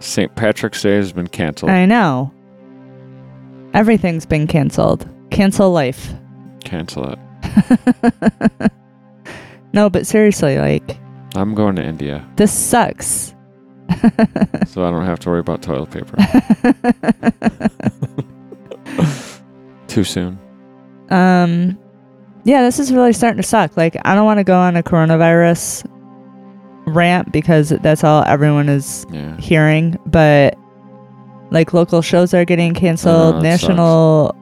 St. Patrick's Day has been canceled. I know. Everything's been canceled. Cancel life. Cancel it. No, but seriously, like, I'm going to India, this sucks. so I don't have to worry about toilet paper. Too soon. Um, yeah, this is really starting to suck. Like, I don't want to go on a coronavirus rant because that's all everyone is Yeah. hearing, but like local shows are getting canceled, it national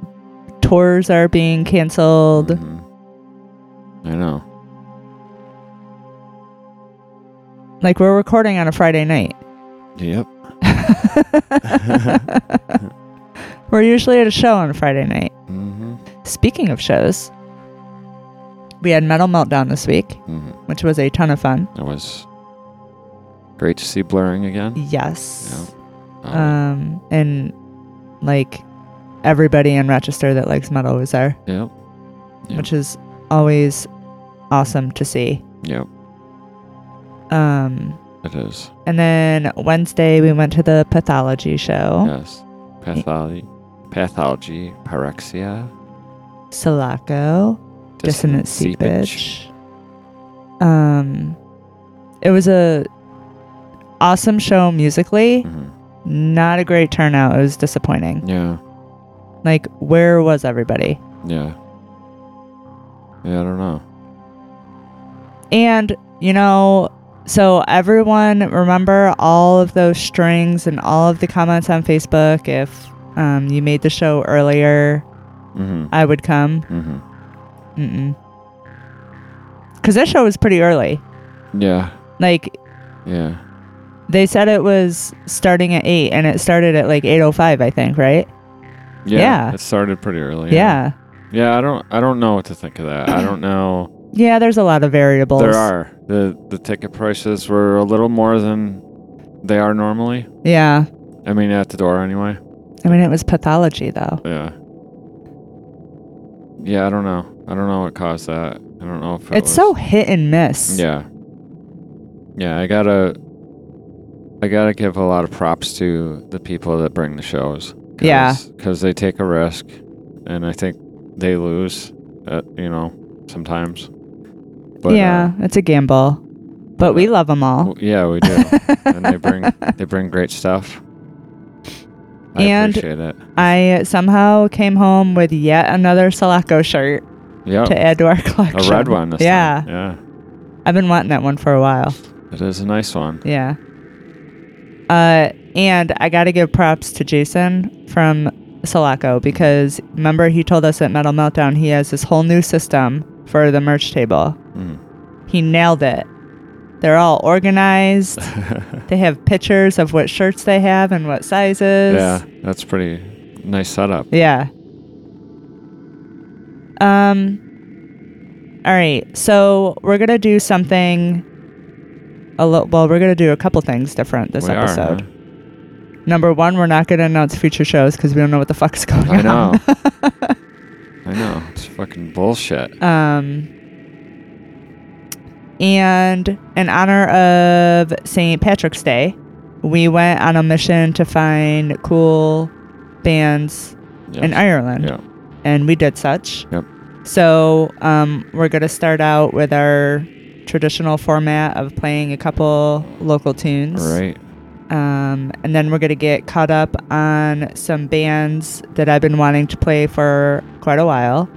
tours are being canceled. Mhm. I know. Like we're recording on a Friday night. Yep. we're usually at a show on a Friday night. hmm Speaking of shows, we had Metal Meltdown this week, hmm which was a ton of fun. It was great to see Blurring again. Yes. Um, Um, and like everybody in Rochester that likes metal was there, yep. Yeah. which is always awesome to see. Yep. Um, It is. and then Wednesday we went to the pathology show, Yes. Pathology. Pathology. Pyrexia. Sulaco, dissonant seepage. Um, it was a awesome show musically. hmm Not a great turnout. It was disappointing. Yeah. Like, where was everybody? Yeah. Yeah, I don't know. And, you know, so everyone remember all of those strings and all of the comments on Facebook. If um, you made the show earlier, hmm I would come. hmm Mm-mm. Because that show was pretty early. Yeah. Like, Yeah. They said it was starting at 8, and it started at like 8.05, I think, right? Yeah. Yeah. It started pretty early. Yeah. Yeah, I don't I don't know what to think of that. I don't know. Yeah, there's a lot of variables. There are. The the ticket prices were a little more than they are normally. Yeah. I mean at the door anyway. I mean, it was pathology, though. Yeah. Yeah, I don't know. I don't know what caused that. I don't know if it It's was- so hit and miss. Yeah. Yeah, I gotta I gotta give a lot of props to the people that bring the shows. Yeah. Because they take a risk and I think they lose, uh, you know, sometimes. But, uh, yeah, it's a gamble. But we love them all. yeah, we do. and they bring they bring great stuff. I And- appreciate it. I somehow came home with yet another Sulaco shirt Yeah. to add to our collection. A red one this yeah. time. Yeah. I've been wanting that one for a while. It is a nice one. Yeah. Uh, and I got to give props to Jason from Sulaco because remember he told us at Metal Meltdown he has this whole new system for the merch table. Mm. He nailed it. They're all organized. they have pictures of what shirts they have and what sizes. yeah, that's pretty nice setup. Yeah. Um. All right. So we're gonna do something. A little. Well, we're gonna do a couple things different this We are, episode. huh? Number one, we're not gonna announce future shows because we don't know what the fuck's going I on. I know. I know. It's fucking bullshit. Um. And in honor of St. Patrick's Day, we went on a mission to find cool bands in Ireland. Yeah. and we did such. Yep. So um, we're going to start out with our traditional format of playing a couple local tunes. Right. Um, and then we're going to get caught up on some bands that I've been wanting to play for quite a while.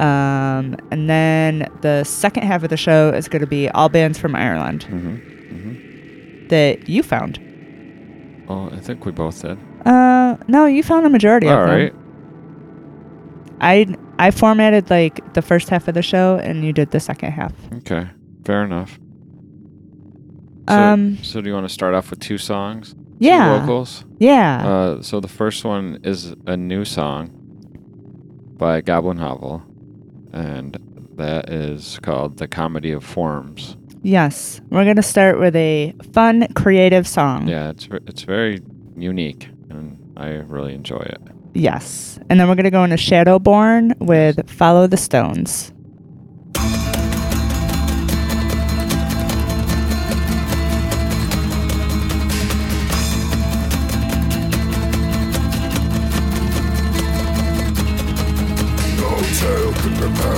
Um, and then the second half of the show is going to be all bands from Ireland mm-hmm. Mm-hmm. that you found. Oh, I think we both did. Uh, no, you found a majority all of them. All right. I I formatted like the first half of the show, and you did the second half. Okay, fair enough. So, um, so do you want to start off with two songs? Yeah. Two vocals. Yeah. Uh, so the first one is a new song by Goblin Hovel, and that is called "The Comedy of Forms." Yes, we're gonna start with a fun, creative song. Yeah, it's it's very unique, and I really enjoy it. Yes. And then we're going to go into Shadowborn with Follow the Stones. Prepare.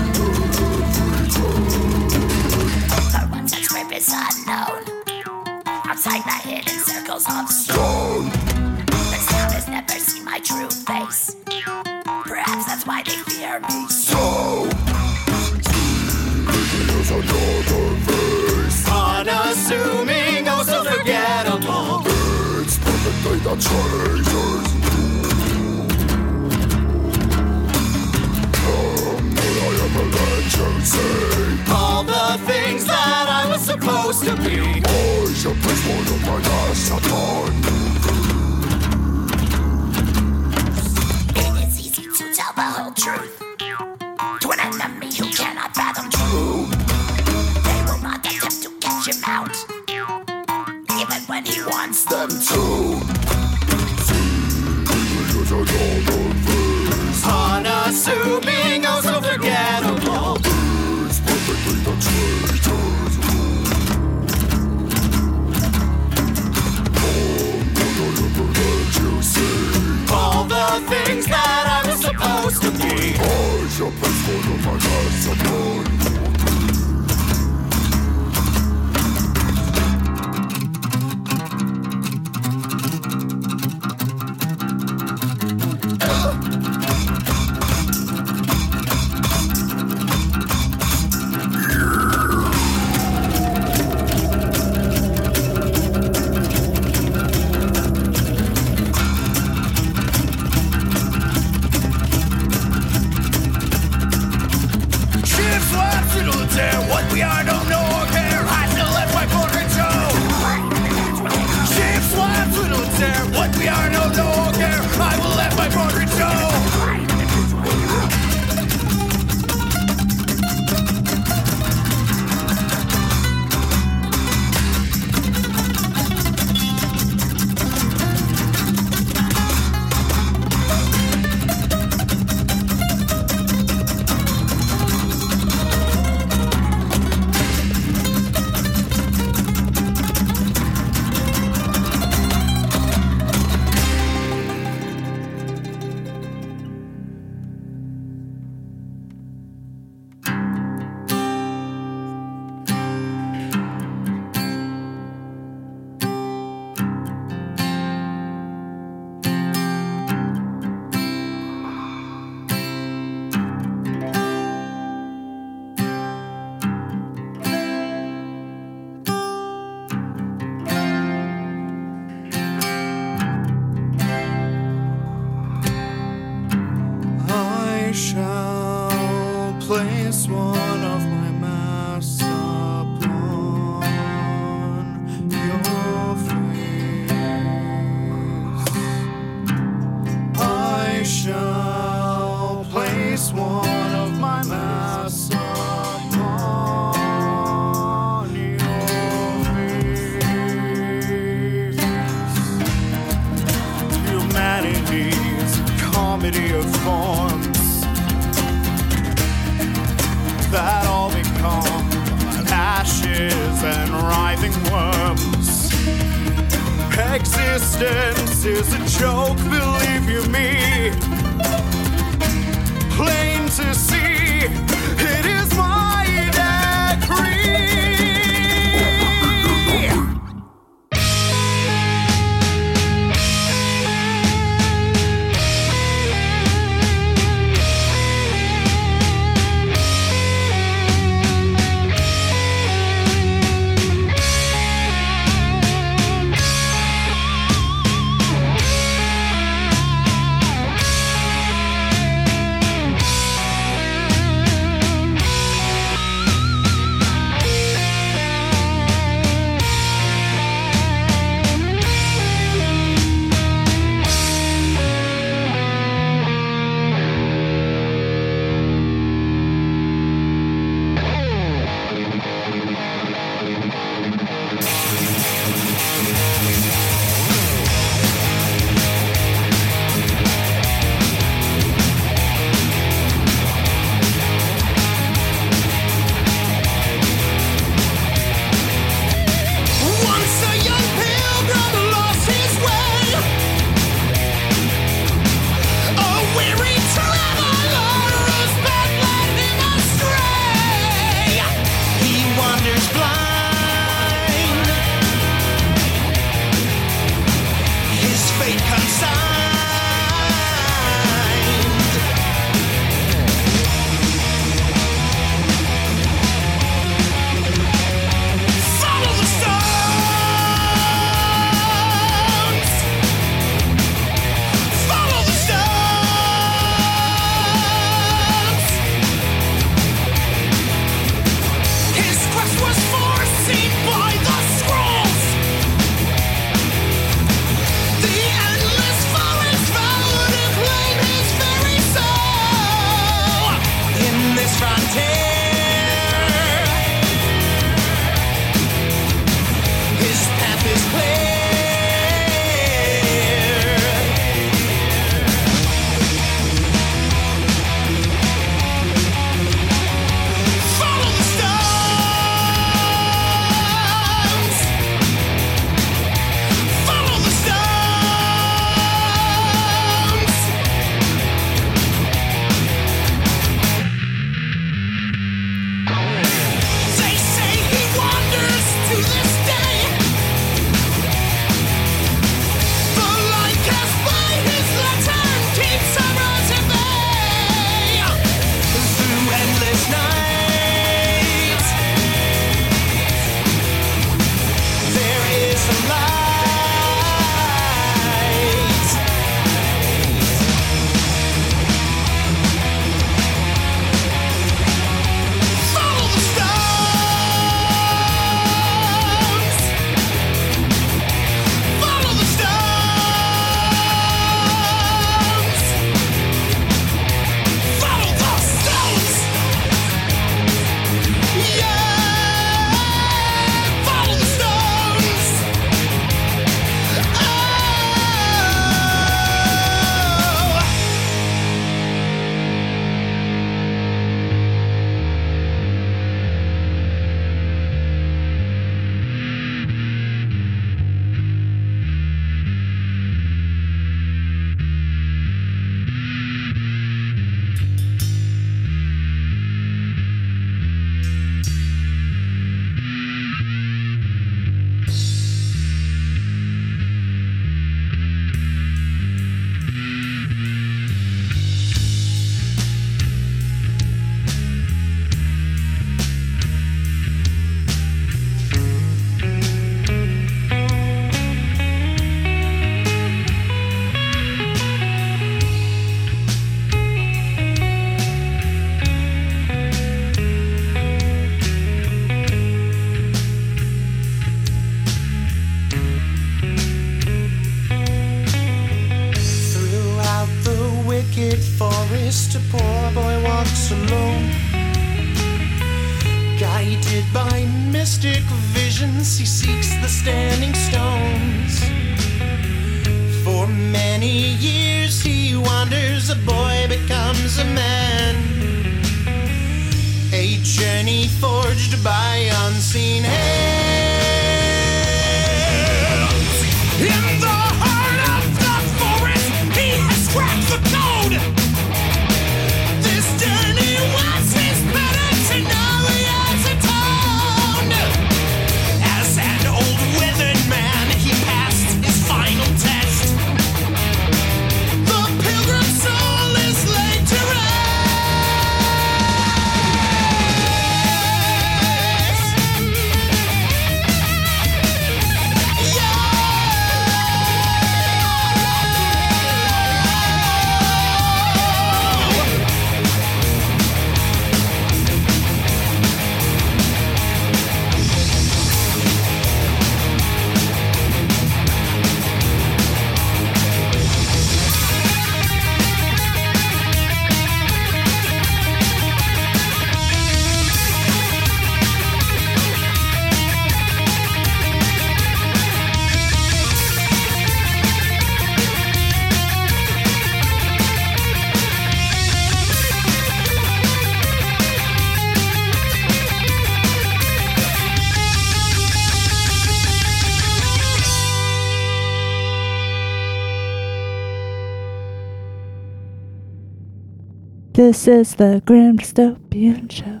This is the Grim Dystopian Show.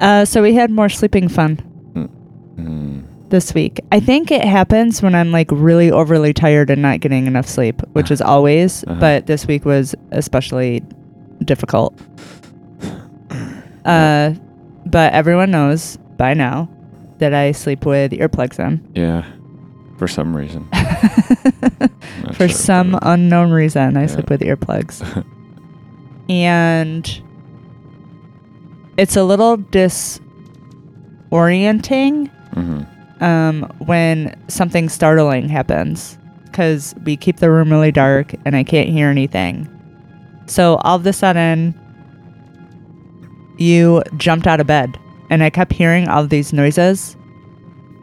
uh, so we had more sleeping fun Mm. this week. I think it happens when I'm like really overly tired and not getting enough sleep, which is always, Uh-huh. but this week was especially difficult. Uh, but everyone knows by now that I sleep with earplugs in. Yeah. For some reason. For sure, some but- unknown reason, I Yeah. sleep with earplugs. and it's a little disorienting Mhm. um, when something startling happens because we keep the room really dark and I can't hear anything. So all of a sudden, you jumped out of bed and I kept hearing all these noises.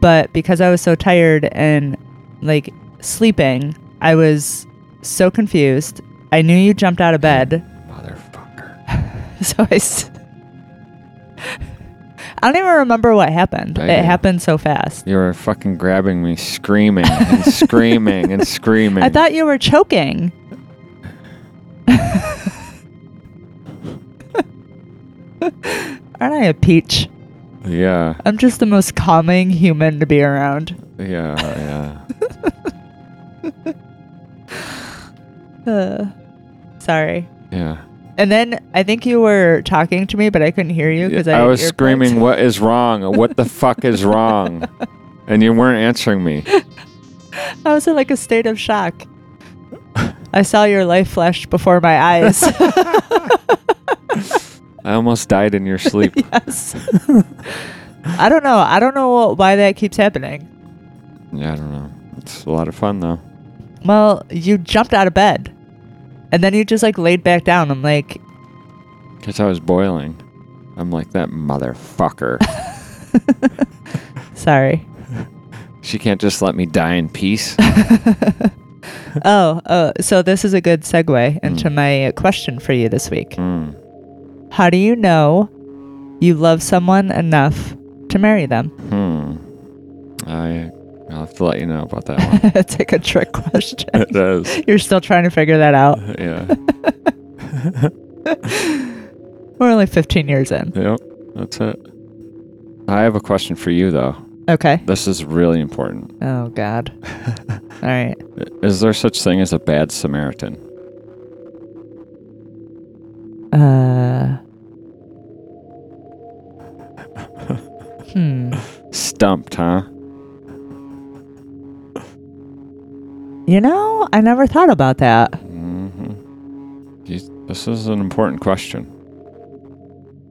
But because I was so tired and like sleeping, I was so confused. I knew you jumped out of bed. Motherfucker. So I. S- I don't even remember what happened. I it do. happened so fast. You were fucking grabbing me, screaming and screaming and screaming. I thought you were choking. Aren't I a peach? Yeah. I'm just the most calming human to be around. Yeah. Yeah. Uh, sorry. Yeah. And then I think you were talking to me, but I couldn't hear you because I, I was screaming, "What is wrong? What the fuck is wrong?" And you weren't answering me. I was in like a state of shock. I saw your life flash before my eyes. I almost died in your sleep. yes. I don't know. I don't know why that keeps happening. Yeah, I don't know. It's a lot of fun though. Well, you jumped out of bed. And then you just like laid back down. I'm like, Because I was boiling. I'm like that motherfucker. sorry. she can't just let me die in peace. Oh, uh, so this is a good segue into my question for you this week. Mm. How do you know you love someone enough to marry them? Hmm. I. I'll have to let you know about that one. it's like a trick question. it does. You're still trying to figure that out. Yeah. We're only 15 years in. Yep. That's it. I have a question for you though. Okay. This is really important. Oh, God. All right. Is there such thing as a bad Samaritan? Uh. Hmm. Stumped, huh? You know, I never thought about that. Mm-hmm. This is an important question.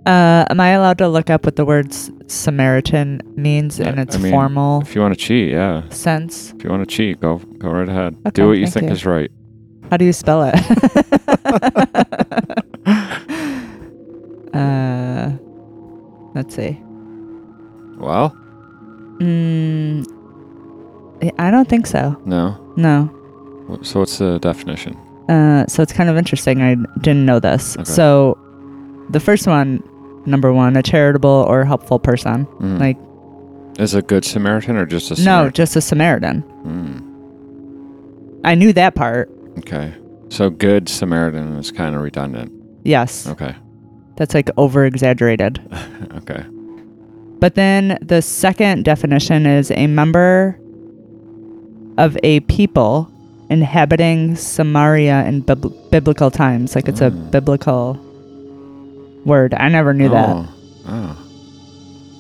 Uh, am I allowed to look up what the word Samaritan means in its I mean, formal If you want to cheat, yeah. sense? If you want to cheat, go go right ahead. Okay, Do what you think you. is right. How do you spell it? uh, let's see. Well, Mm, I don't think so. no. No. So what's the definition? Uh, so it's kind of interesting. I didn't know this. Okay. So, the first one, number one, a charitable or helpful person. Mm. Like, Is a good Samaritan or just a Samaritan? no, just a Samaritan. Mm. I knew that part. Okay. So good Samaritan is kind of redundant. Yes, Okay. that's like over exaggerated. Okay. But then the second definition is a member of a people inhabiting Samaria in bib- biblical times. Like it's a Mm. biblical word. I never knew that. Oh. oh.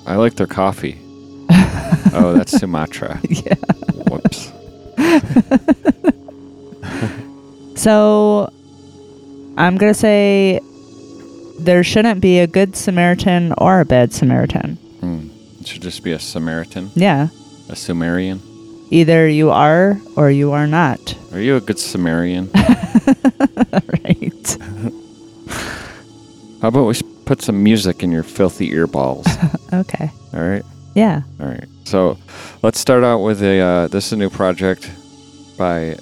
I like their coffee. oh, that's Sumatra. yeah. Whoops. So I'm going to say there shouldn't be a good Samaritan or a bad Samaritan. Hmm. It should just be a Samaritan, Yeah. a Sumerian. Either you are or you are not. Are you a good Sumerian? right. How about we put some music in your filthy earballs? Okay. All right. Yeah. All right. So let's start out with a. Uh, this is a new project by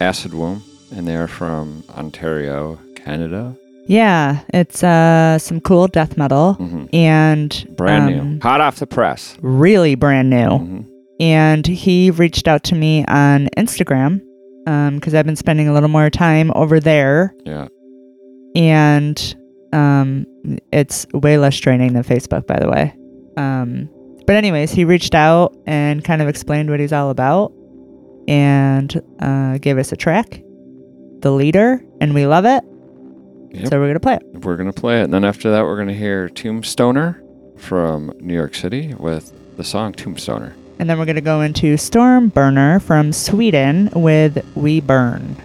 Acid Womb, and they are from Ontario, Canada. Yeah. It's uh, some cool death metal Mhm. and Brand um, new, hot off the press. Really brand new. Mhm. And he reached out to me on Instagram because I've been spending a little more time over there, Yeah. and um, it's way less draining than Facebook, by the way. Um, but anyways, he reached out and kind of explained what he's all about, and uh, gave us a track, "The Leader," and we love it. Yep. So we're gonna play it. We're gonna play it, and then after that, we're gonna hear Tombstoner from New York City with the song Tombstoner. And then we're going to go into Stormburner from Sweden with We Burn.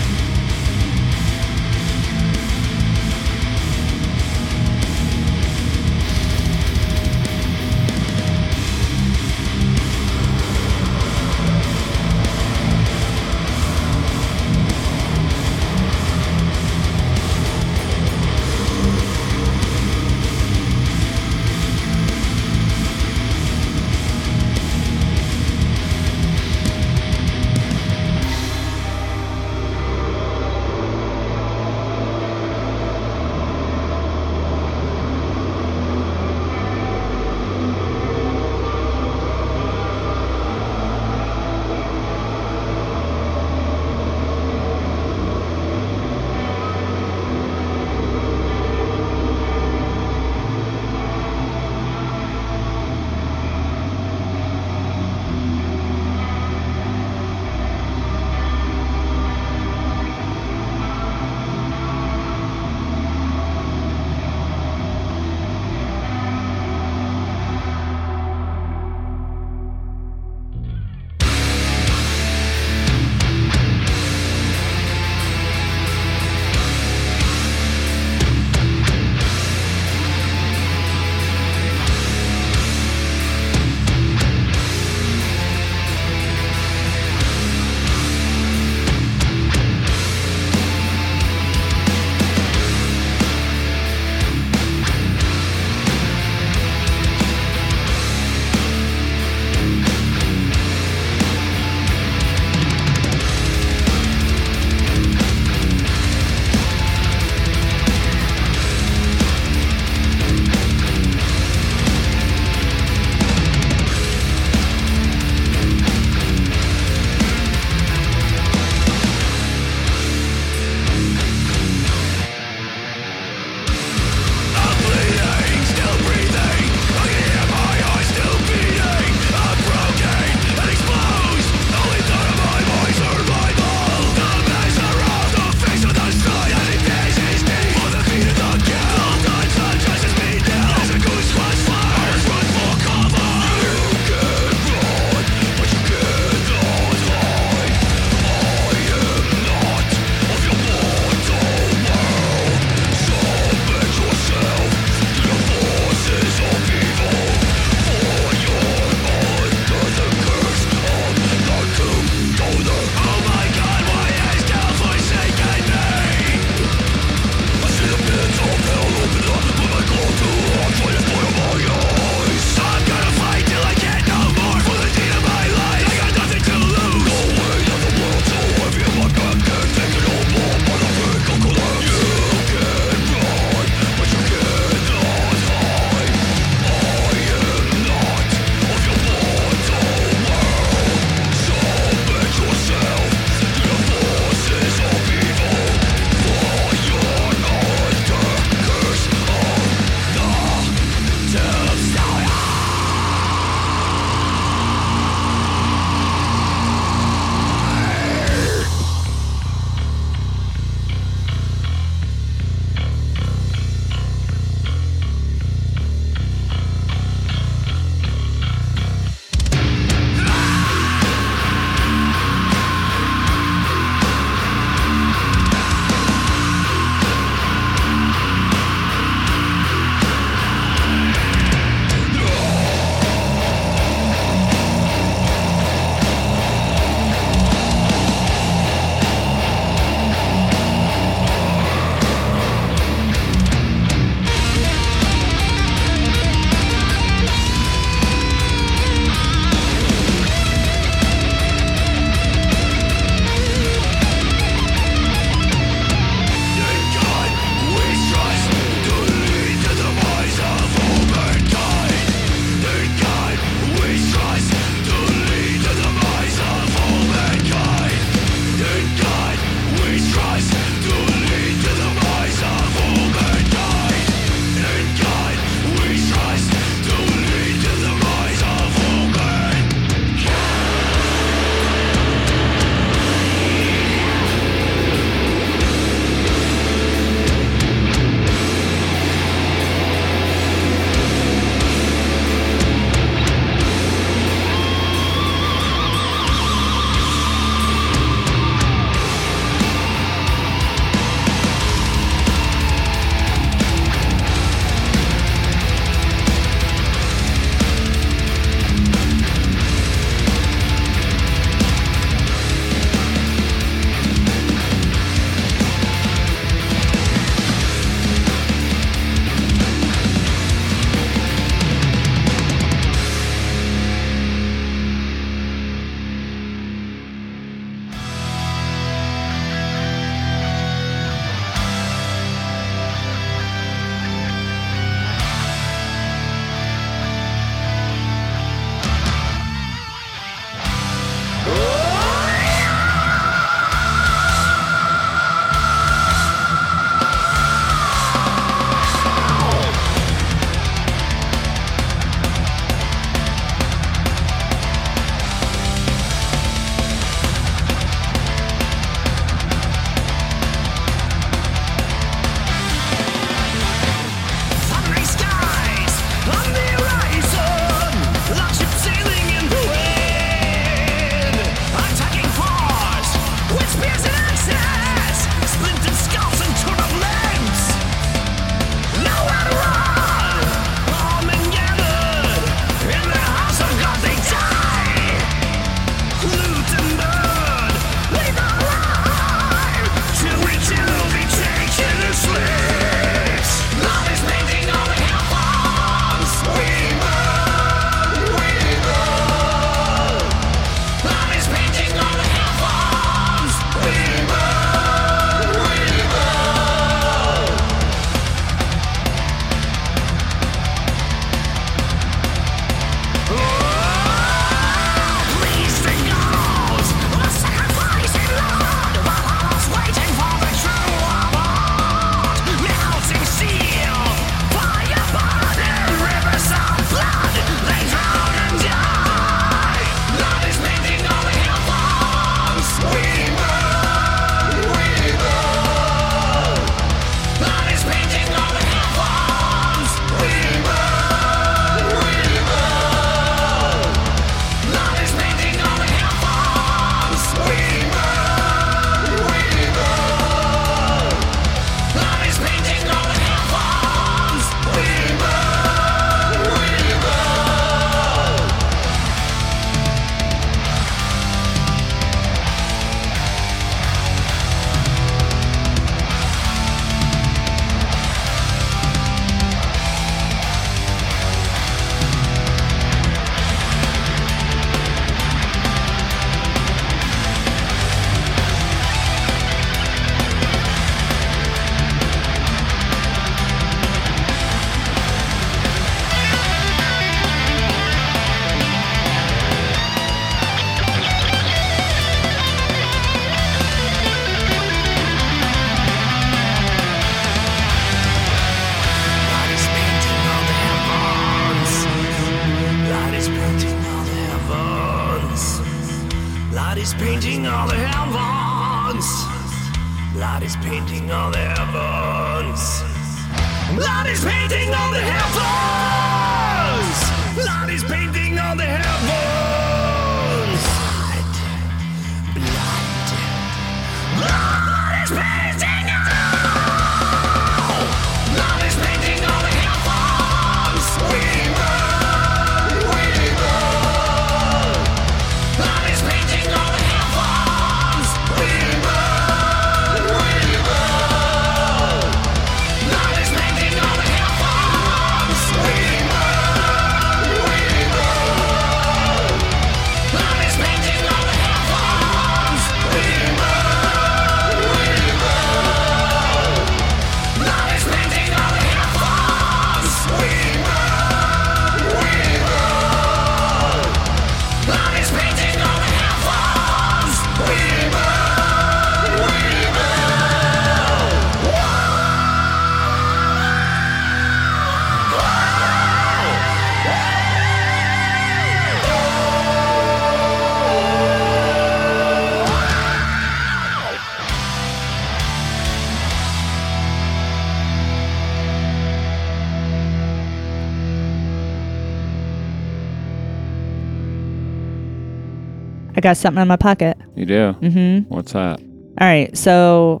Got something in my pocket. You do? Mm-hmm. What's that? All right, so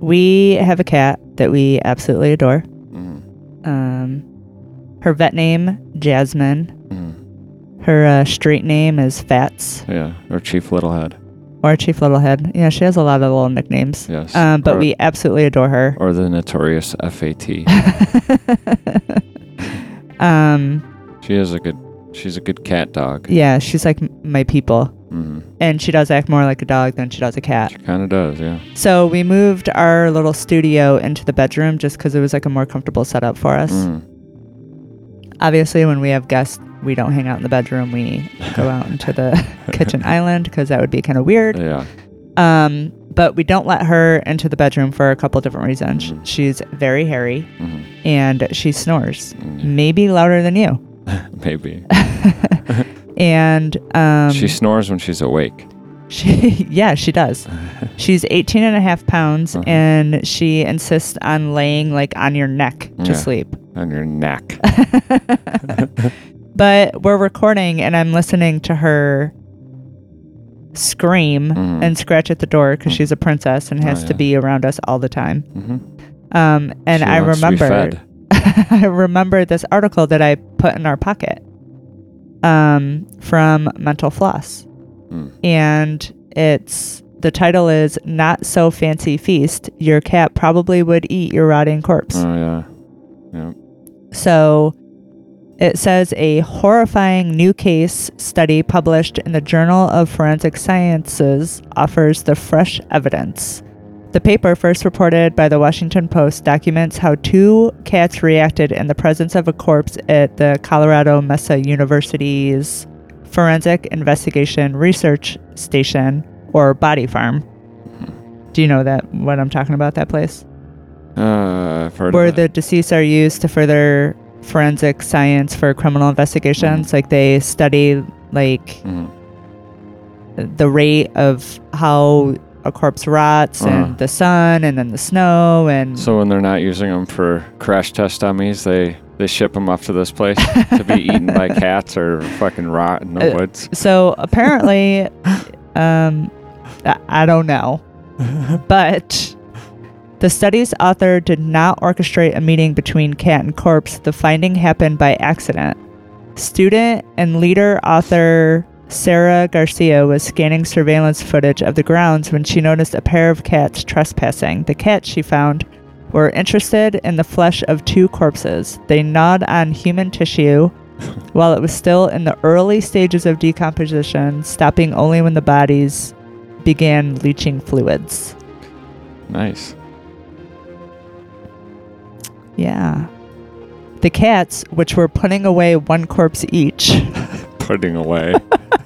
we have a cat that we absolutely adore. Mm. Um, her vet name Jasmine. Mm. Her uh, street name is Fats Yeah, or Chief Littlehead. or Chief Littlehead. Yeah, she has a lot of little nicknames. Yes. Um, but or, we absolutely adore her. or the notorious FAT. um, she is a good. She's a good cat dog. yeah, she's like my people, hmm and she does act more like a dog than she does a cat. She kind of does. Yeah. So we moved our little studio into the bedroom just because it was like a more comfortable setup for us. Mm. Obviously, when we have guests, we don't hang out in the bedroom. We go out into the kitchen island because that would be kind of weird. Yeah. Um, but we don't let her into the bedroom for a couple different reasons. Mhm. She's very hairy hmm and she snores, Mm. maybe louder than you. Maybe. And um, she snores when she's awake. She, yeah, she does. She's 18 and a half pounds Uh-huh. and she insists on laying like on your neck to Yeah. sleep. On your neck. But we're recording and I'm listening to her scream Mhm. and scratch at the door because Mm. she's a princess and Oh, has to be around us all the time. hmm Um, and She I wants to be remember. I remember this article that I put in our pocket um, from Mental Floss. Mm. And it's the title is Not So Fancy Feast. Your cat probably would eat your rotting corpse. Oh yeah. Yeah. So it says a horrifying new case study published in the Journal of Forensic Sciences offers the fresh evidence. The paper, first reported by the Washington Post, documents how two cats reacted in the presence of a corpse at the Colorado Mesa University's Forensic Investigation Research Station, or Body Farm. Do you know that what I'm talking about? That place? Uh, where the deceased are used to further forensic science for criminal investigations. Like they study like Mhm. the rate of how a corpse rots Uh-huh. and the sun and then the snow and So when they're not using them for crash test dummies, they they ship them off to this place to be eaten by cats or fucking rot in the Uh, woods. so apparently um I- I don't know. but the study's author did not orchestrate a meeting between cat and corpse. The finding happened by accident. Student and leader author Sarah Garcia was scanning surveillance footage of the grounds when she noticed a pair of cats trespassing. The cats she found were interested in the flesh of two corpses. They gnawed on human tissue while it was still in the early stages of decomposition, stopping only when the bodies began leaching fluids. Nice. Yeah. The cats, which were putting away one corpse each, Putting away.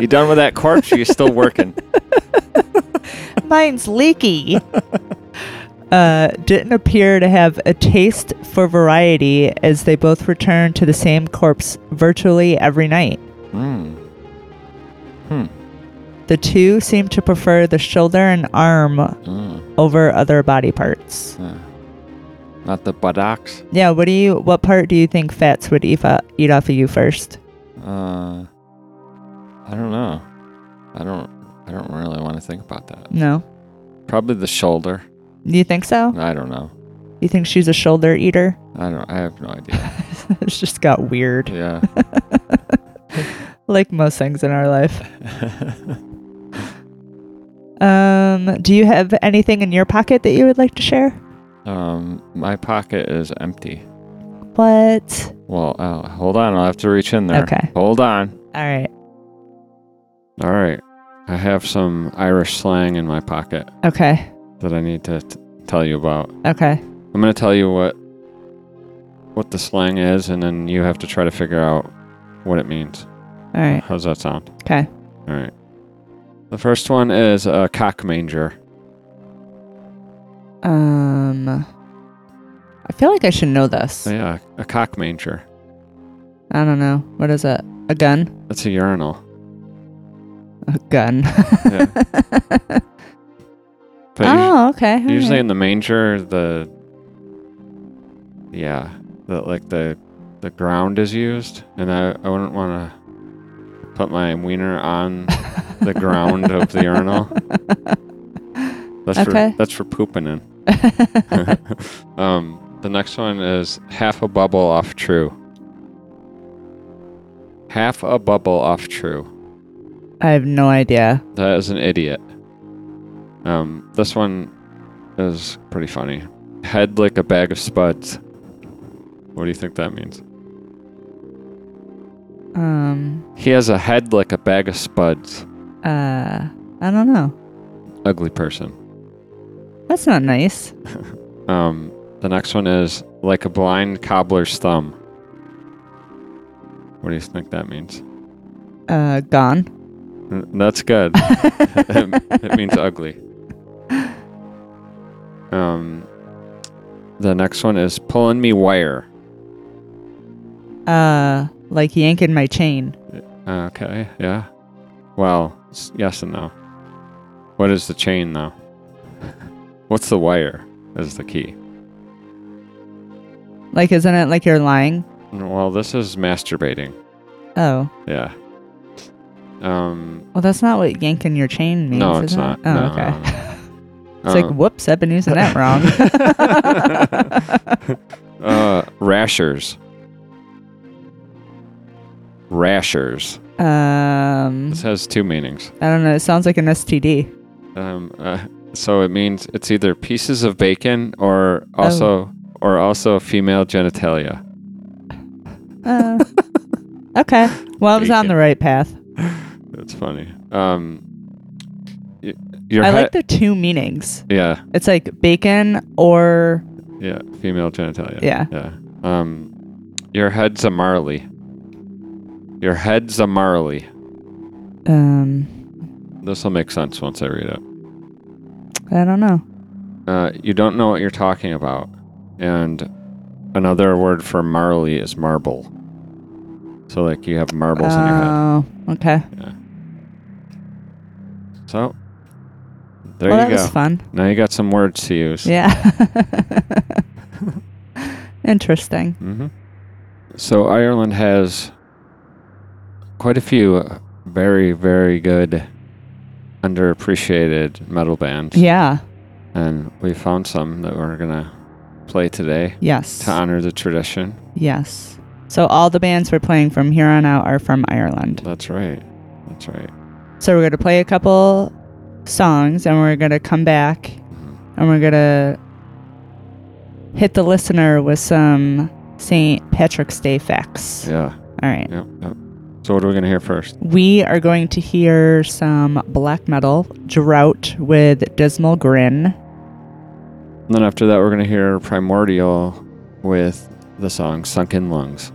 you done with that corpse? Or you still working? mine's leaky, uh, didn't appear to have a taste for variety as they both returned to the same corpse virtually every night. Mm. Hmm. The two seemed to prefer the shoulder and arm Mm. over other body parts. Uh, not the buttocks. Yeah, what do you what part do you think fats would eat, eat off of you first? Uh, I don't know. I don't. I don't really want to think about that. No. Probably the shoulder. Do you think so? I don't know. You think she's a shoulder eater? I don't. I have no idea. it's just got weird. Yeah. like most things in our life. Um, do you have anything in your pocket that you would like to share? um, my pocket is empty. What? Well, uh, hold on. I'll have to reach in there. Okay. Hold on. All right. All right. I have some Irish slang in my pocket Okay. that I need to t- tell you about. Okay. I'm going to tell you what what the slang is, and then you have to try to figure out what it means. All right. How's that sound? Okay. All right. The first one is a cock manger. Um, I feel like I should know this. Oh, yeah, a cock manger. I don't know. What is it? A gun? That's a urinal. A gun. Yeah. But oh, okay. all usually right. in the manger, the yeah, the like the the ground is used, and I I wouldn't want to put my wiener on the ground of the urinal. That's Okay. for that's for pooping in. um, the next one is half a bubble off true. Half a bubble off true. I have no idea. That is an idiot. Um, this one is pretty funny. Head like a bag of spuds. What do you think that means? Um, He has a head like a bag of spuds. uh, I don't know. Ugly person. That's not nice. Um, the next one is like a blind cobbler's thumb. What do you think that means? Uh, gone. That's good. it, it means ugly. Um, the next one is pulling me wire. Uh, like yanking my chain. Okay, yeah. Well, yes and no. What is the chain, though? What's the wire? Is the key. Like, isn't it like you're lying? Well, this is masturbating. Oh, Yeah. Um. well, that's not what yanking your chain means. No, it's it? not. Oh, No, okay. it's like, Um, whoops, I've been using that wrong. uh, rashers. Rashers. um, This has two meanings. I don't know. It sounds like an STD. Um. Uh, so it means it's either pieces of bacon or Oh. also or also female genitalia. Uh, okay. Well, I was on the right path. That's funny. Um. y- Your I head, like the two meanings. yeah, It's like bacon or yeah, female genitalia. Yeah. yeah. Um, your head's a Marley. Your head's a Marley. um, This will make sense once I read it. I don't know. Uh, you don't know what you're talking about, and another word for Marley is marble. So like you have marbles in your head. Oh, okay. So there well, you that go. was fun. Now you got some words to use. Yeah. Interesting. hmm So Ireland has quite a few uh, very, very good, underappreciated metal bands. Yeah. And we found some that we're gonna play today Yes. to honor the tradition. Yes. So all the bands we're playing from here on out are from Ireland. That's right. That's right. So we're going to play a couple songs and we're going to come back and we're going to hit the listener with some St. Patrick's Day facts. Yeah. All right. Yep. yep. So what are we gonna hear first? We are going to hear some black metal, Drought with Dismal Grin. And then after that, we're gonna hear Primordial with the song "Sunken Lungs."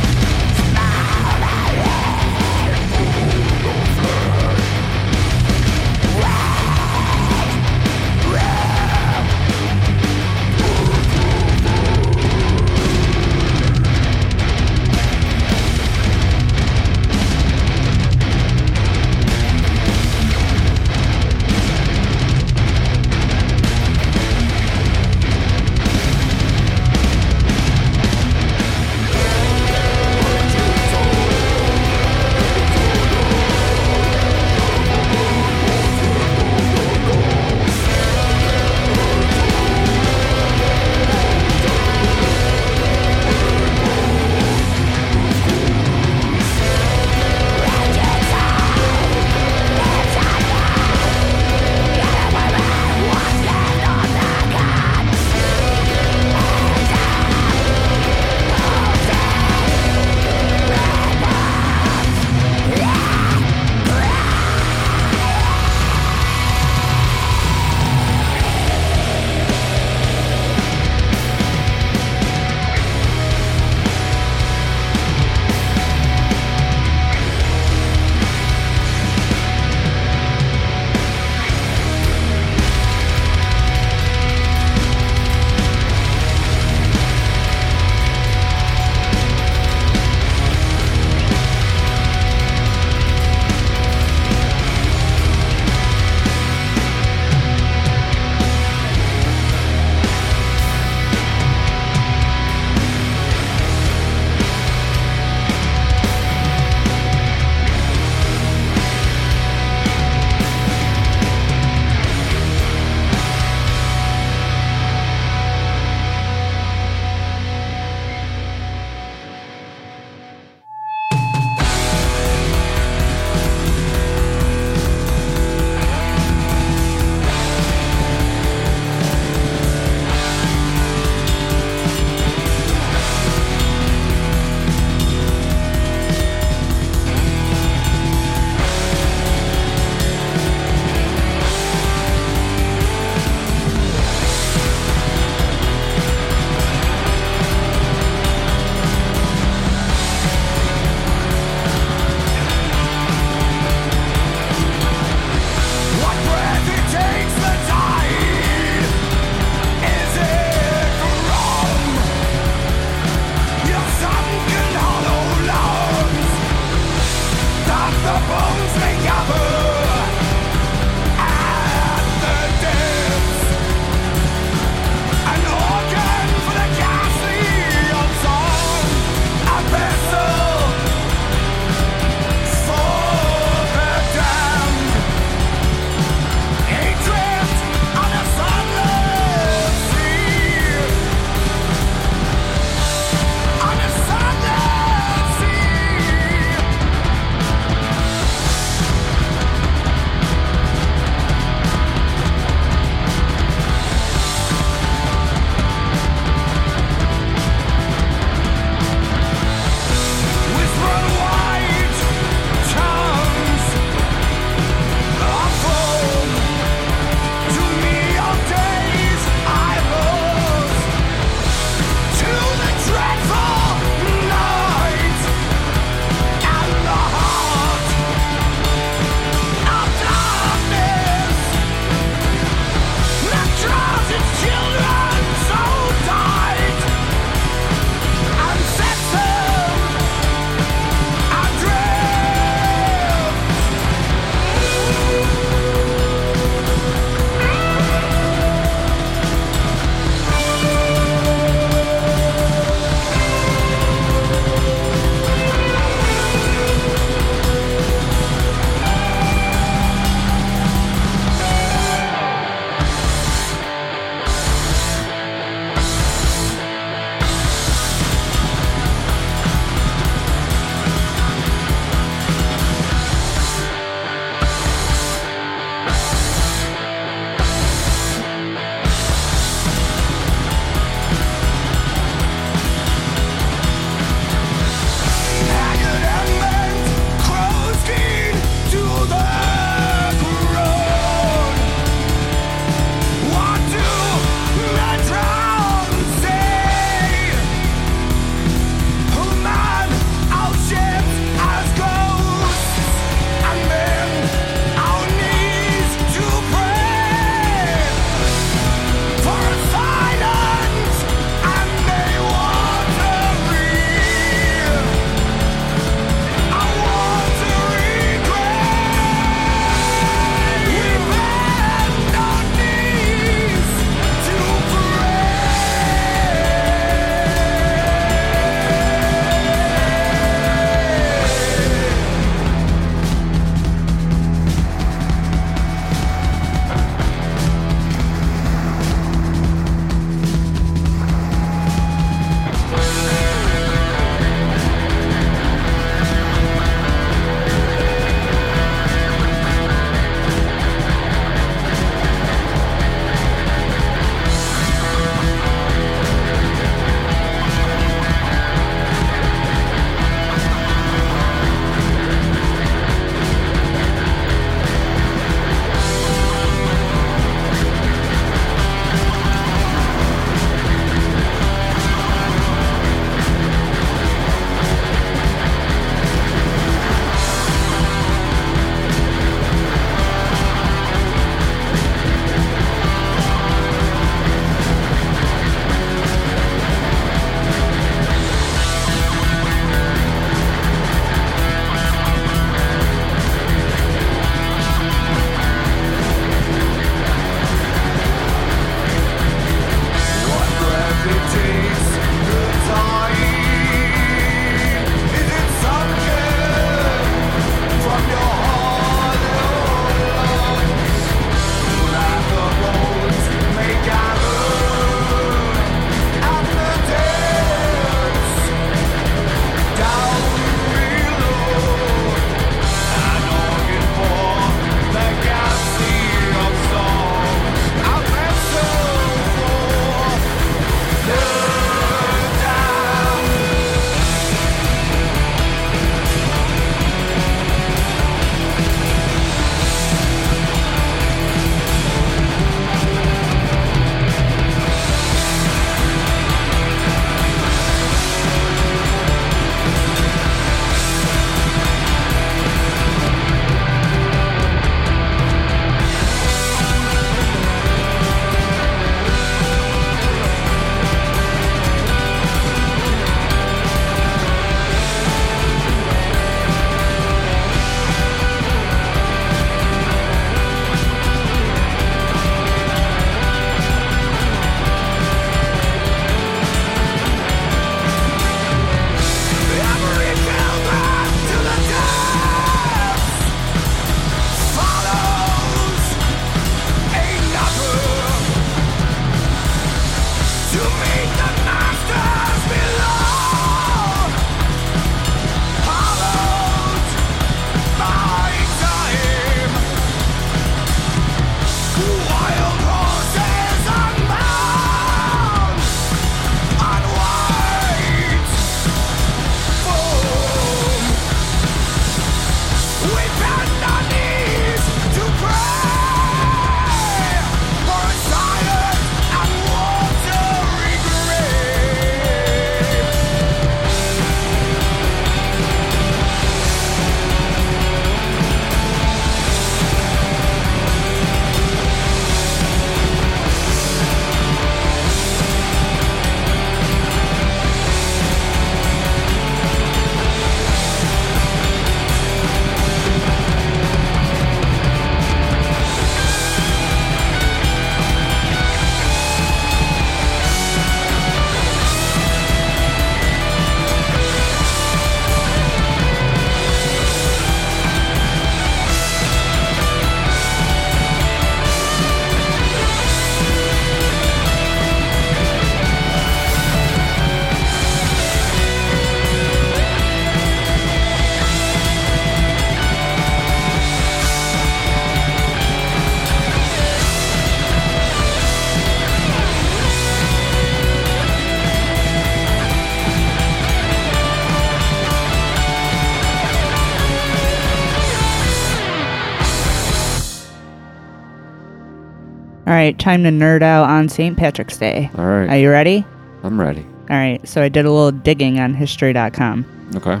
Right, time to nerd out on St. Patrick's Day. All right. Are you ready? I'm ready. All right, so I did a little digging on history.com. Okay.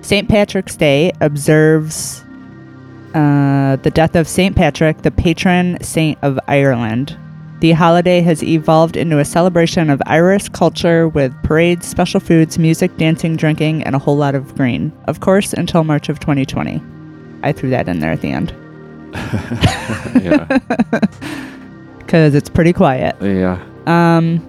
St. Patrick's Day observes uh, the death of St. Patrick, the patron saint of Ireland. The holiday has evolved into a celebration of Irish culture with parades, special foods, music, dancing, drinking, and a whole lot of green. Of course, until March of 2020. I threw that in there at the end Yeah. because it's pretty quiet. yeah. Um,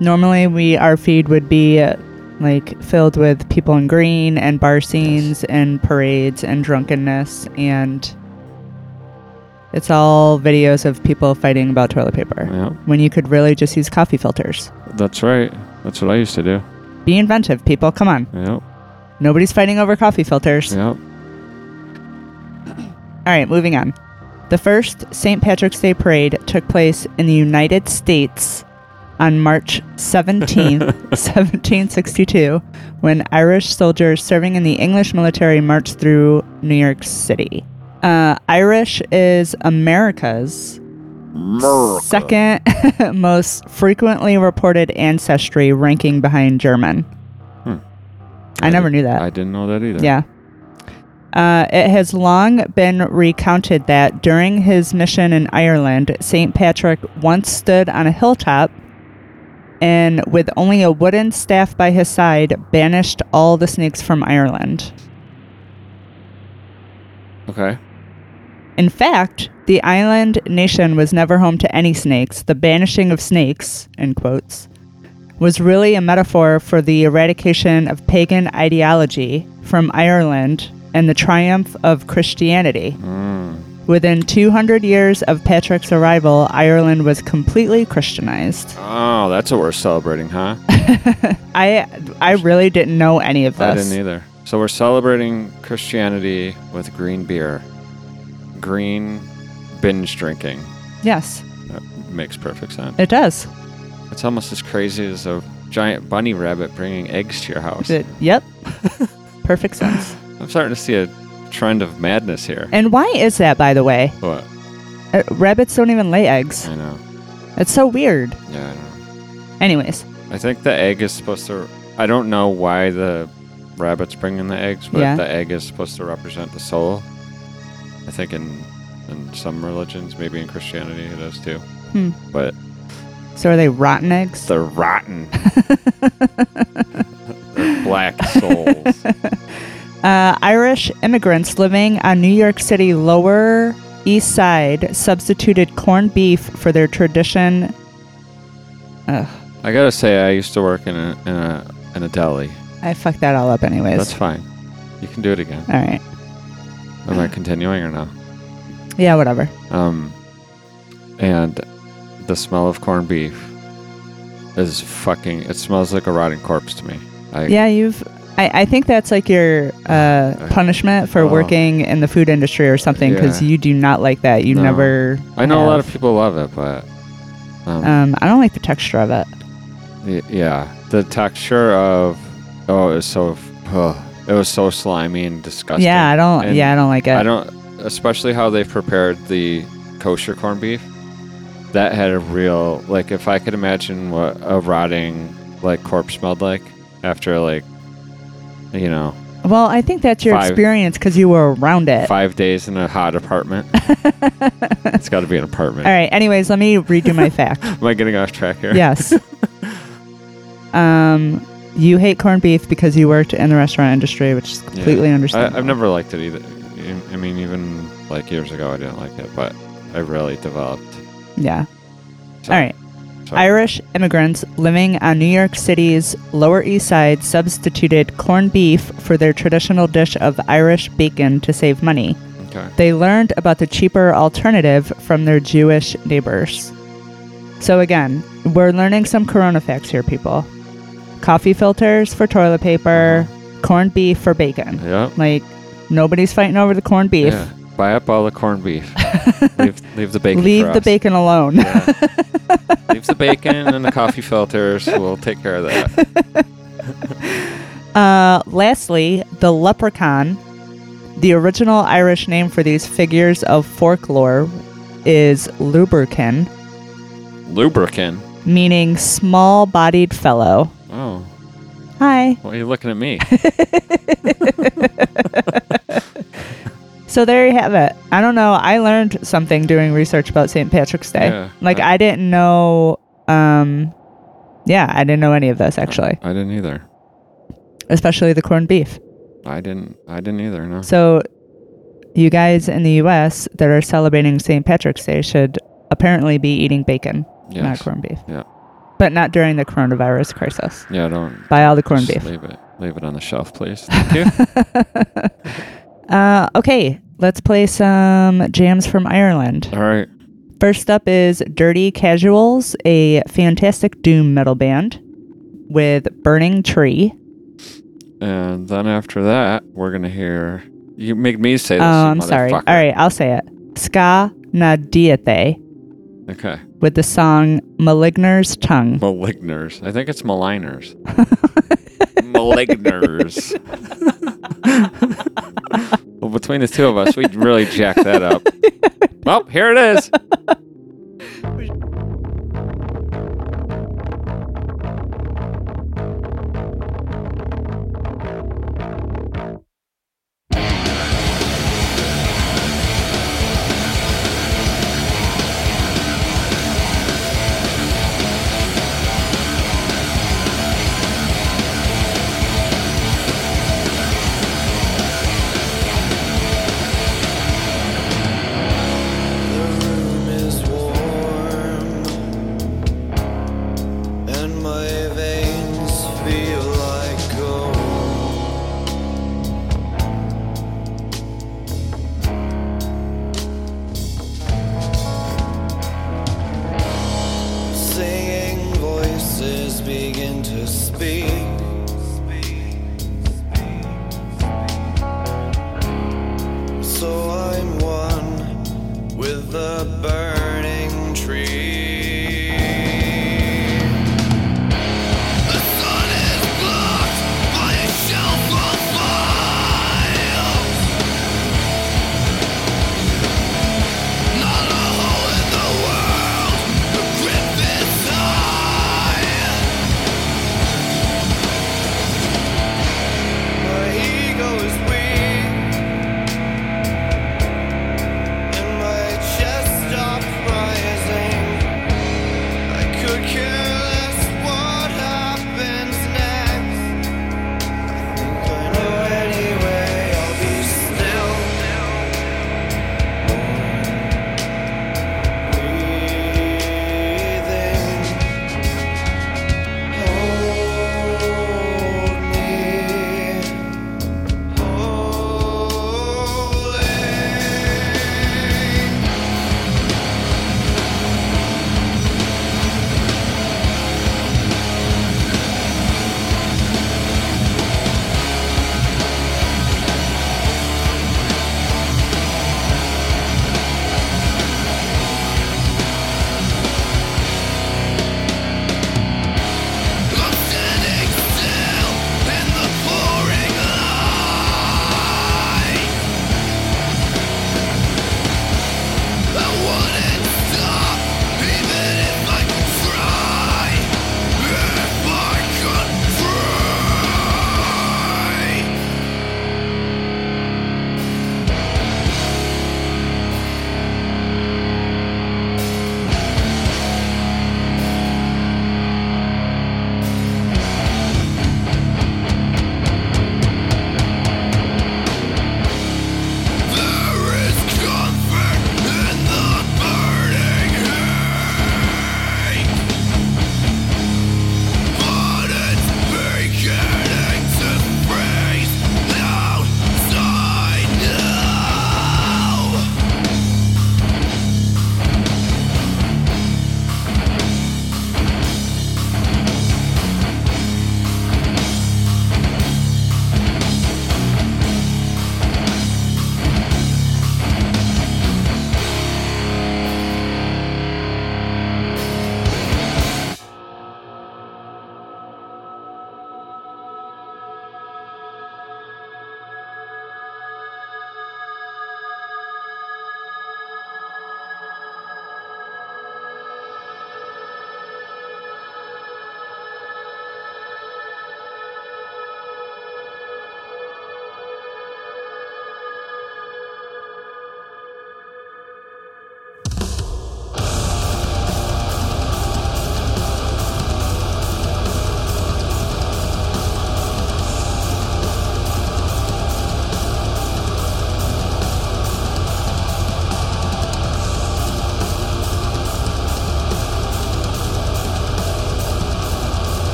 normally we our feed would be uh, like filled with people in green and bar scenes and parades and drunkenness and it's all videos of people fighting about toilet paper Yeah. when you could really just use coffee filters. That's right. That's what I used to do. Be inventive, people. Come on. Yep. Nobody's fighting over coffee filters. Yep. All right, moving on. The first St. Patrick's Day parade took place in the United States on March 17, 1762, when Irish soldiers serving in the English military marched through New York City. Uh, Irish is America's second most frequently reported ancestry, ranking behind German. Hmm. I never knew that. I didn't know that either. Yeah. Uh, it has long been recounted that during his mission in Ireland, St. Patrick once stood on a hilltop and, with only a wooden staff by his side, banished all the snakes from Ireland. Okay. In fact, the island nation was never home to any snakes. The banishing of snakes, in quotes, was really a metaphor for the eradication of pagan ideology from Ireland and the triumph of Christianity. Within 200 years of Patrick's arrival, Ireland was completely Christianized. Oh, that's what we're celebrating, huh? I I really didn't know any of this. I didn't either. So we're celebrating Christianity with green beer. Green binge drinking. Yes, That makes perfect sense. it does. It's almost as crazy as a giant bunny rabbit bringing eggs to your house. It- yep. Perfect sense. I'm starting to see a trend of madness here. And why is that, by the way? What? Uh, rabbits don't even lay eggs. I know. It's so weird. Yeah, I know. Anyways, I think the egg is supposed to. I don't know why the rabbit's bring in the eggs, but Yeah. the egg is supposed to represent the soul. I think in in some religions, maybe in Christianity, it is too. Hmm. But so are they rotten eggs? they're rotten. they're black souls. Uh, Irish immigrants living on New York City Lower East Side substituted corned beef for their tradition. Ugh, I gotta say, I used to work in a in a in a deli. I fucked that all up, anyways. That's fine. You can do it again. all right. Am I continuing or no? Yeah, whatever. Um, and the smell of corned beef is fucking. It smells like a rotting corpse to me. I, Yeah, you've. I, I think that's like your uh, punishment for Oh. working in the food industry or something because Yeah. you do not like that. You No. never. I know a lot of people love it, but um, Um, I don't like the texture of it. y- yeah, the texture of oh, it was so it was so slimy and disgusting. Yeah, I don't. And yeah, I don't like it. I don't, especially how they prepared the kosher corned beef. That had a real like. If I could imagine what a rotting like corpse smelled like after like, you know, Well, I think that's your Five- experience because you were around it. five days in a hot apartment. it's got to be an apartment. All right. Anyways, let me redo my fact. Am I getting off track here? yes. Um, you hate corned beef because you worked in the restaurant industry, which is Yeah. completely I, understandable. I've never liked it either. I mean, even like years ago, I didn't like it, but I really developed. Yeah. So- All right. Irish immigrants living on New York City's Lower East Side substituted corned beef for their traditional dish of Irish bacon to save money. Okay. They learned about the cheaper alternative from their Jewish neighbors. So, again, we're learning some corona facts here, people. Coffee filters for toilet paper, uh-huh. corned beef for bacon. Yep. Like, nobody's fighting over the corned beef. Yeah. Buy up all the corned beef. leave, leave the bacon. Leave the us. bacon alone. Yeah. leave the bacon and the coffee filters. We'll take care of that. Uh, lastly, the leprechaun, the original Irish name for these figures of folklore, is lubricant, Lubricant. meaning small bodied fellow. Oh, Hi. why are you looking at me? So there you have it. I don't know. I learned something doing research about St. Patrick's Day. Yeah, like uh, I didn't know um yeah, I didn't know any of this actually, I didn't either. especially the corned beef. I didn't. I didn't either. No. So you guys in the US that are celebrating St. Patrick's Day should apparently be eating bacon, not corned beef. Yeah. But not during the coronavirus crisis. Yeah. Don't. Buy all the corned beef. Leave it. Leave it on the shelf, please. Thank you. Uh, okay, let's play some jams from Ireland. All right. First up is Dirty Casuals, a fantastic doom metal band with Burning Tree. And then after that, we're gonna hear. You make me say this. Oh, I'm sorry. All right, I'll say it. Scáth Na Déithe Okay. with the song Maligner's Tongue. Maligners. I think it's maligners. Maligners. well, between the two of us, we'd really jack that up. well, here it is. And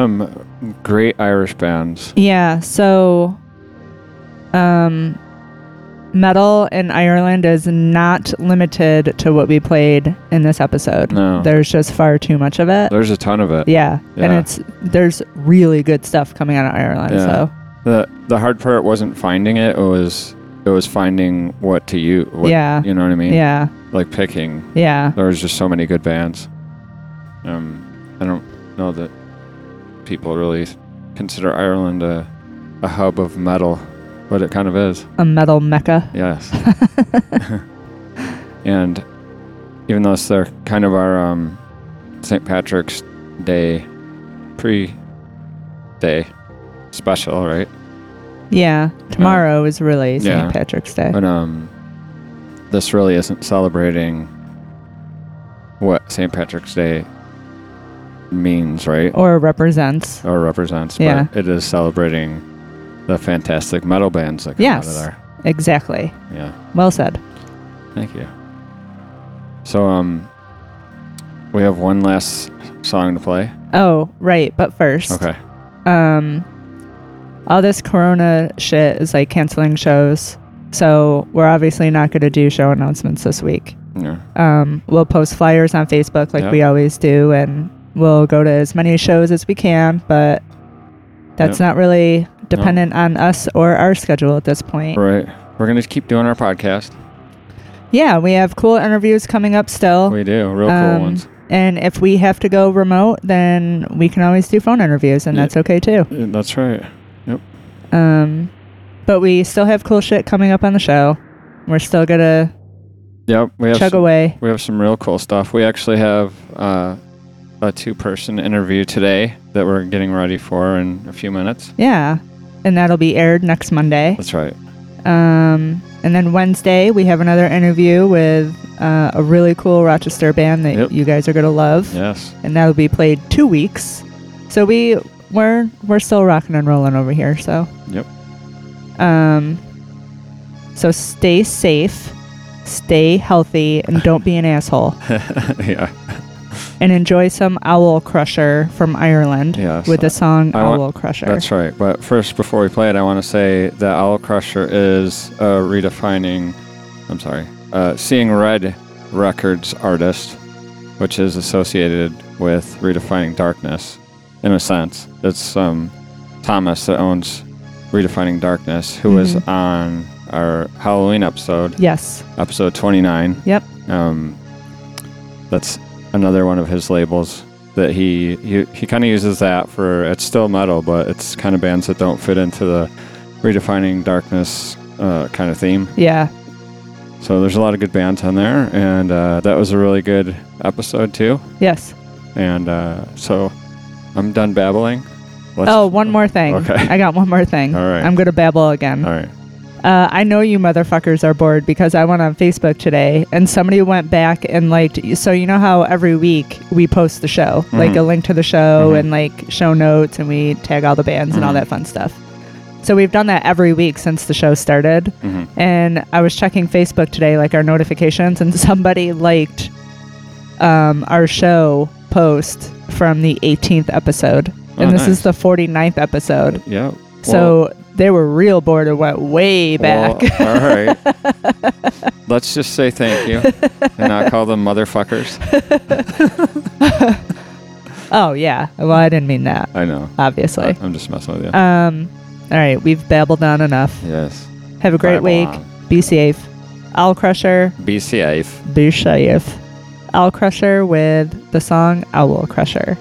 some great Irish bands. Yeah, so um metal in Ireland is not limited to what we played in this episode. No. There's just far too much of it. There's a ton of it. yeah, and it's there's really good stuff coming out of Ireland. Yeah. So The the hard part wasn't finding it. It was it was finding what to use. What, Yeah. You know what I mean? yeah, Like picking. yeah, There was just so many good bands. Um, I don't know that people really consider Ireland a a hub of metal, but it kind of is. a metal mecca. Yes. and even though it's their kind of our um, St. Patrick's Day pre day special, right? Yeah, tomorrow is really St. yeah. Patrick's Day. But um, this really isn't celebrating what St. Patrick's Day means, right? or represents. Or represents. Yeah. But it is celebrating the fantastic metal bands that come out of there. Exactly. Yeah. Well said. Thank you. So um, we have one last song to play. Oh, right. But first, Okay. um, all this Corona shit is like canceling shows. So we're obviously not going to do show announcements this week. Yeah. Um, we'll post flyers on Facebook like Yep. we always do, and we'll go to as many shows as we can. But that's Yep. not really dependent on us or our schedule at this point. Right. We're gonna keep doing our podcast. Yeah, we have cool interviews coming up still. We do real cool Um, ones. And if we have to go remote, then we can always do phone interviews, and Yeah. that's okay too. Yeah, That's right. Yep. Um, but we still have cool shit coming up on the show. We're still gonna Yep. We have chug some, away. we have some real cool stuff. We actually have uh, a two-person interview today that we're getting ready for in a few minutes. Yeah, and that'll be aired next Monday. That's right. Um, and then Wednesday we have another interview with uh, a really cool Rochester band that Yep. you guys are gonna love, Yes. and that'll be played two weeks. So we we're we're still rocking and rolling over here. So Yep. um, so stay safe, stay healthy, and don't be an asshole. yeah. And enjoy some Owlcrusher from Ireland Yes. with the song I want- Owlcrusher. That's right. But first, before we play it, I want to say that Owlcrusher is a redefining, I'm sorry, uh, Seeing Red Records artist, which is associated with redefining darkness in a sense. It's um, Thomas that owns Redefining Darkness, who was Mhm. on our Halloween episode, Yes. episode 29. Yep. Um, that's another one of his labels that he he, he kind of uses that for it's still metal, but it's kind of bands that don't fit into the redefining darkness uh, kind of theme. Yeah. So there's a lot of good bands on there, and uh, that was a really good episode too. Yes. And uh, so I'm done babbling. Let's- oh, one more thing. Okay. I got one more thing. All right. I'm going to babble again. All right. Uh, I know you motherfuckers are bored because I went on Facebook today and somebody went back and liked. So, you know how every week we post the show, like Mhm. a link to the show Mhm. and like show notes and we tag all the bands and all Mhm. that fun stuff. So, we've done that every week since the show started. Mhm. And I was checking Facebook today, like our notifications, and somebody liked um, our show post from the 18th episode. Oh, and this nice. is the 49th episode. Yeah. so they were real bored and went way back. Well, all right. Let's just say thank you and not call them motherfuckers. oh, yeah. Well, I didn't mean that, I know. obviously. I- I'm just messing with you. Um, all right. We've babbled on enough. yes. Have a great Babble week. on. Be safe. Owlcrusher. Be safe. Be safe. Owlcrusher with the song Owlcrusher.